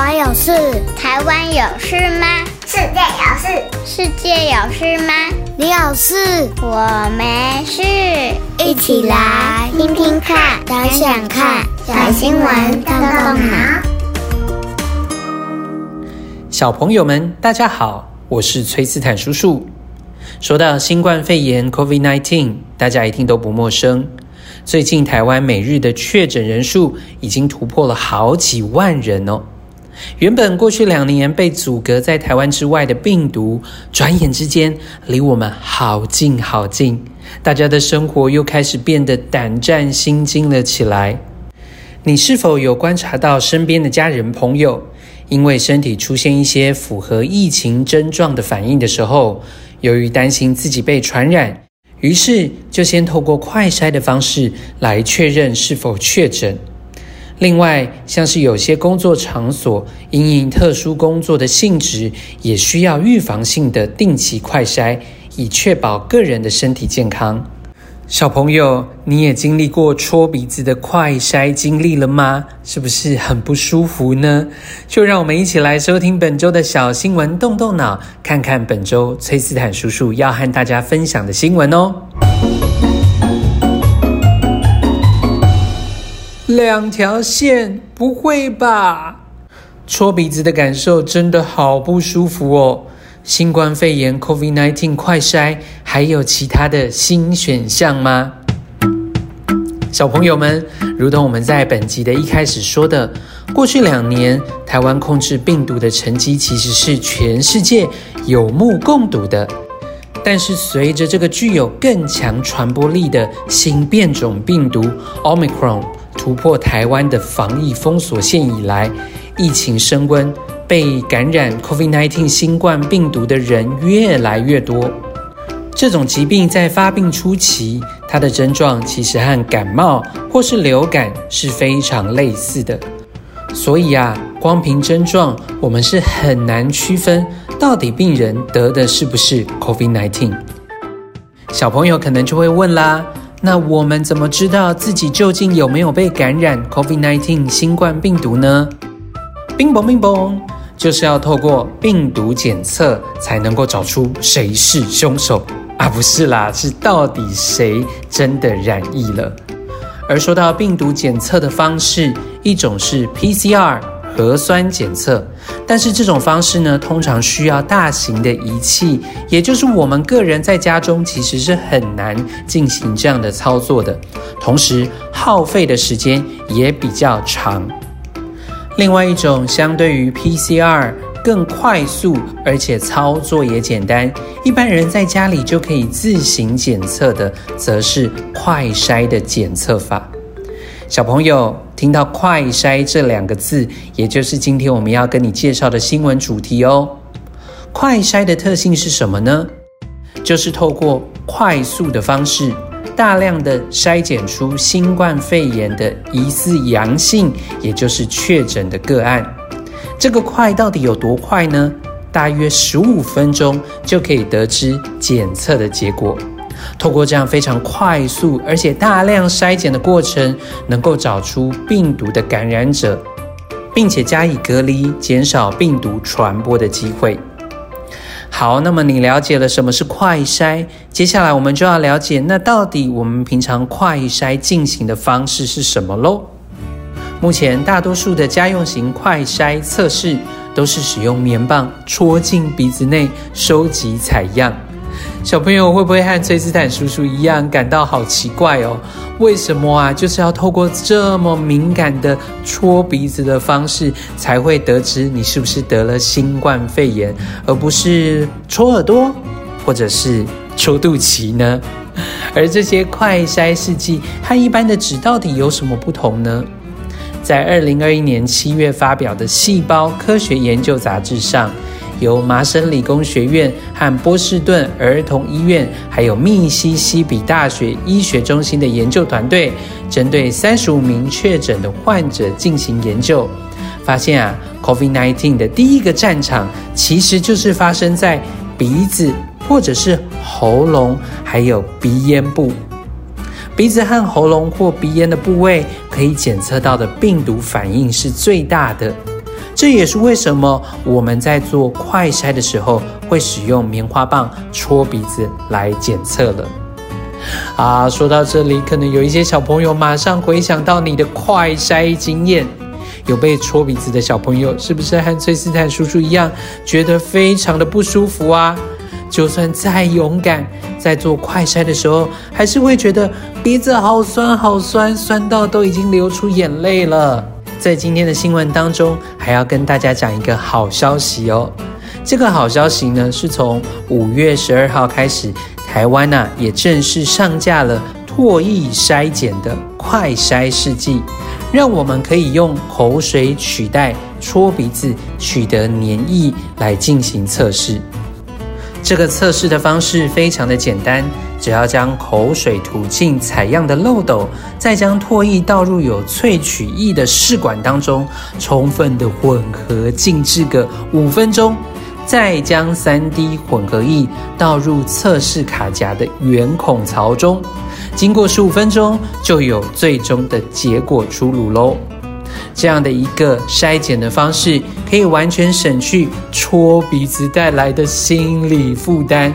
湾有事？台湾有事吗？世界有事？世界有事吗？你有事？我没事。一起来听听看，想想看，小新闻动动脑。小朋友们，大家好，我是崔斯坦叔叔。说到新冠肺炎 （COVID-19），大家一定都不陌生。最近台湾每日的确诊人数已经突破了好几万人哦。原本过去两年被阻隔在台湾之外的病毒，转眼之间离我们好近好近，大家的生活又开始变得胆战心惊了起来。你是否有观察到身边的家人朋友，因为身体出现一些符合疫情症状的反应的时候，由于担心自己被传染，于是就先透过快筛的方式来确认是否确诊。另外，像是有些工作场所因应特殊工作的性质，也需要预防性的定期快筛，以确保个人的身体健康。小朋友，你也经历过戳鼻子的快筛经历了吗？是不是很不舒服呢？就让我们一起来收听本周的小新闻，动动脑，看看本周崔斯坦叔叔要和大家分享的新闻哦。两条线？不会吧？戳鼻子的感受真的好不舒服哦。新冠肺炎 COVID-19 快筛还有其他的新选项吗？小朋友们，如同我们在本集的一开始说的，过去两年台湾控制病毒的成绩其实是全世界有目共睹的。但是随着这个具有更强传播力的新变种病毒 Omicron 突破台湾的防疫封锁线以来，疫情升温。被感染 COVID-19 新冠病毒的人越来越多。这种疾病在发病初期，它的症状其实和感冒或是流感是非常类似的。所以啊，光凭症状，我们是很难区分到底病人得的是不是 COVID-19。小朋友可能就会问啦，那我们怎么知道自己究竟有没有被感染 COVID-19 新冠病毒呢？冰嘣冰嘣。就是要透过病毒检测才能够找出谁是凶手啊？不是啦，是到底谁真的染疫了。而说到病毒检测的方式，一种是 PCR 核酸检测，但是这种方式呢，通常需要大型的仪器，也就是我们个人在家中其实是很难进行这样的操作的，同时耗费的时间也比较长。另外一种相对于 PCR 更快速，而且操作也简单，一般人在家里就可以自行检测的，则是快筛的检测法。小朋友听到“快筛”这两个字，也就是今天我们要跟你介绍的新闻主题哦。快筛的特性是什么呢？就是透过快速的方式。大量的筛检出新冠肺炎的疑似阳性，也就是确诊的个案。这个快到底有多快呢？大约十五分钟就可以得知检测的结果。透过这样非常快速而且大量筛检的过程，能够找出病毒的感染者，并且加以隔离，减少病毒传播的机会。好，那么你了解了什么是快筛？接下来我们就要了解，那到底我们平常快筛进行的方式是什么喽？目前大多数的家用型快筛测试都是使用棉棒戳进鼻子内收集采样。小朋友会不会和崔斯坦叔叔一样感到好奇怪哦？为什么啊？就是要透过这么敏感的戳鼻子的方式，才会得知你是不是得了新冠肺炎，而不是戳耳朵或者是戳肚脐呢？而这些快筛试剂和一般的纸到底有什么不同呢？在二零二一年七月发表的《细胞科学研究》杂志上。由麻省理工学院和波士顿儿童医院，还有密西西比大学医学中心的研究团队，针对三十五名确诊的患者进行研究，发现啊，COVID-19 的第一个战场其实就是发生在鼻子或者是喉咙，还有鼻咽部。鼻子和喉咙或鼻咽的部位可以检测到的病毒反应是最大的。这也是为什么我们在做快筛的时候会使用棉花棒戳鼻子来检测了。啊，说到这里，可能有一些小朋友马上回想到你的快筛经验，有被戳鼻子的小朋友，是不是和崔斯坦叔叔一样，觉得非常的不舒服啊？就算再勇敢，在做快筛的时候，还是会觉得鼻子好酸好酸，酸到都已经流出眼泪了。在今天的新闻当中，还要跟大家讲一个好消息哦。这个好消息呢，是从五月十二号开始。台湾呐、啊，也正式上架了唾液筛检的快筛试剂，让我们可以用口水取代戳鼻子，取得粘液来进行测试。这个测试的方式非常的简单，只要将口水吐进采样的漏斗，再将唾液倒入有萃取液的试管当中，充分的混合静置个五分钟。再将三滴混合液倒入测试卡夹的圆孔槽中，经过十五分钟，就有最终的结果出炉喽。这样的一个筛检的方式，可以完全省去戳鼻子带来的心理负担。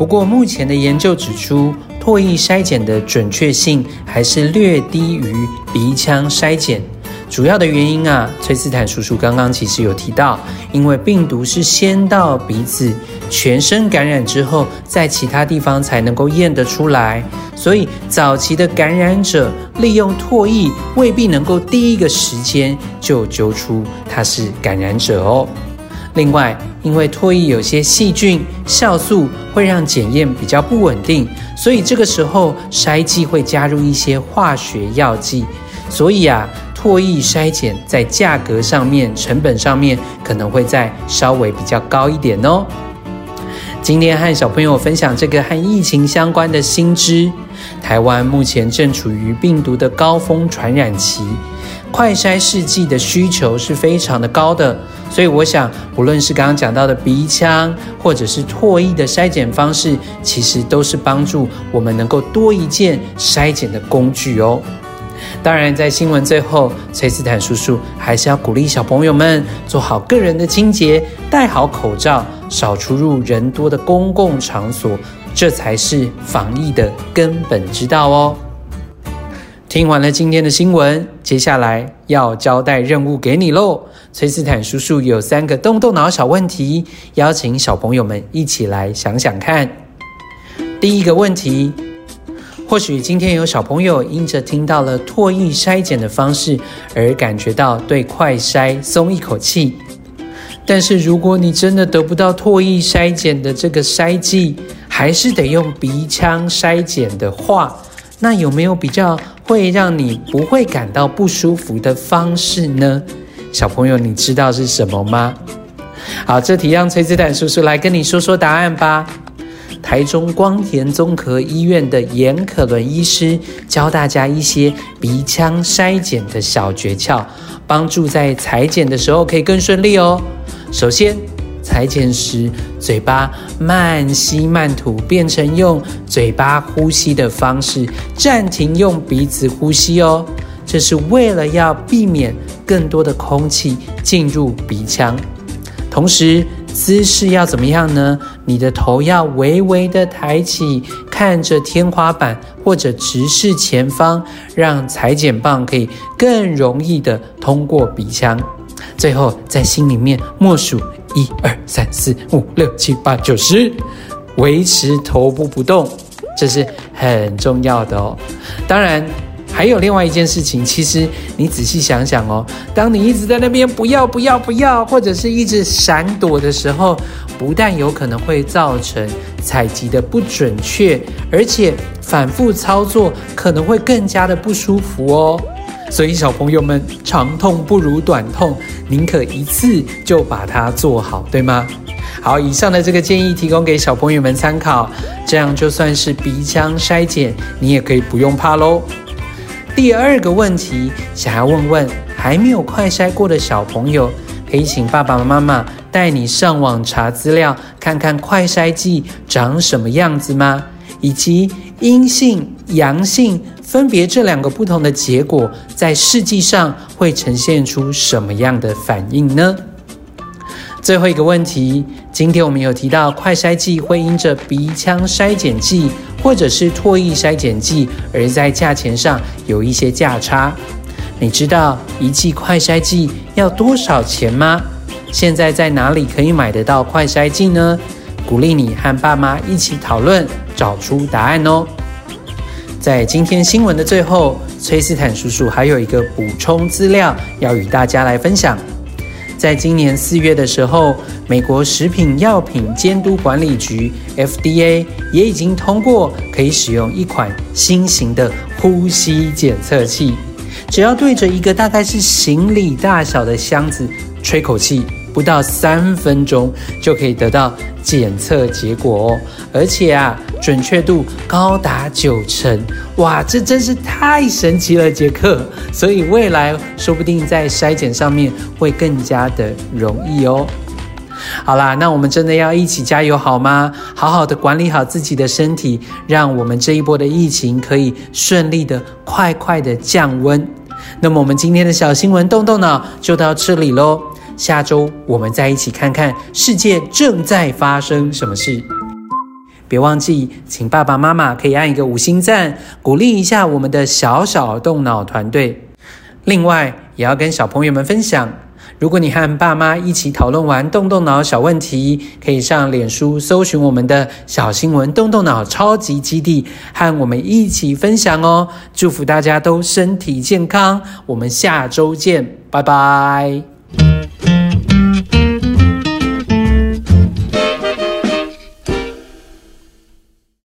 不过，目前的研究指出，唾液筛检的准确性还是略低于鼻腔筛检。主要的原因啊，崔斯坦叔叔刚刚其实有提到，因为病毒是先到鼻子，全身感染之后，在其他地方才能够验得出来，所以早期的感染者利用唾液未必能够第一个时间就揪出他是感染者哦。另外，因为唾液有些细菌、酵素会让检验比较不稳定，所以这个时候筛剂会加入一些化学药剂，所以啊。唾液筛检在价格上面、成本上面可能会再稍微比较高一点哦。今天和小朋友分享这个和疫情相关的新知。台湾目前正处于病毒的高峰传染期，快筛试剂的需求是非常的高的，所以我想，不论是刚刚讲到的鼻腔，或者是唾液的筛检方式，其实都是帮助我们能够多一件筛检的工具哦。当然，在新闻最后，崔斯坦叔叔还是要鼓励小朋友们做好个人的清洁，戴好口罩，少出入人多的公共场所，这才是防疫的根本之道哦。听完了今天的新闻，接下来要交代任务给你喽。崔斯坦叔叔有三个动动脑小问题，邀请小朋友们一起来想想看。第一个问题。或许今天有小朋友因着听到了唾液筛检的方式而感觉到对快筛松一口气，但是如果你真的得不到唾液筛检的这个筛剂，还是得用鼻腔筛检的话，那有没有比较会让你不会感到不舒服的方式呢？小朋友，你知道是什么吗？好，这题让崔子坦叔叔来跟你说说答案吧。台中光田综合医院的严可伦医师教大家一些鼻腔筛检的小诀窍，帮助在裁剪的时候可以更顺利哦。首先，裁剪时嘴巴慢吸慢吐，变成用嘴巴呼吸的方式，暂停用鼻子呼吸哦。这是为了要避免更多的空气进入鼻腔，同时。姿势要怎么样呢？你的头要微微的抬起，看着天花板或者直视前方，让裁剪棒可以更容易的通过鼻腔。最后，在心里面默数一二三四五六七八九十，维持头部不动，这是很重要的哦。当然。还有另外一件事情，其实你仔细想想哦，当你一直在那边不要不要不要，或者是一直闪躲的时候，不但有可能会造成采集的不准确，而且反复操作可能会更加的不舒服哦。所以小朋友们，长痛不如短痛，宁可一次就把它做好，对吗？好，以上的这个建议提供给小朋友们参考，这样就算是鼻腔筛检，你也可以不用怕喽。第二个问题，想要问问还没有快筛过的小朋友，可以请爸爸妈妈带你上网查资料，看看快筛剂长什么样子吗？以及阴性、阳性分别这两个不同的结果，在试剂上会呈现出什么样的反应呢？最后一个问题，今天我们有提到快筛剂会因着鼻腔筛检剂或者是唾液筛检剂而在价钱上有一些价差。你知道一剂快筛剂要多少钱吗？现在在哪里可以买得到快筛剂呢？鼓励你和爸妈一起讨论，找出答案哦。在今天新闻的最后，崔斯坦叔叔还有一个补充资料要与大家来分享。在今年四月的时候，美国食品药品监督管理局 FDA 也已经通过可以使用一款新型的呼吸检测器，只要对着一个大概是行李大小的箱子吹口气。不到三分钟就可以得到检测结果哦，而且啊，准确度高达九成，哇，这真是太神奇了，杰克！所以未来说不定在筛检上面会更加的容易哦。好啦，那我们真的要一起加油好吗？好好的管理好自己的身体，让我们这一波的疫情可以顺利的、快快的降温。那么我们今天的小新闻动动脑就到这里喽。下周我们再一起看看世界正在发生什么事。别忘记，请爸爸妈妈可以按一个五星赞，鼓励一下我们的小小动脑团队。另外，也要跟小朋友们分享，如果你和爸妈一起讨论完动动脑小问题，可以上脸书搜寻我们的小新闻动动脑超级基地，和我们一起分享哦。祝福大家都身体健康，我们下周见，拜拜。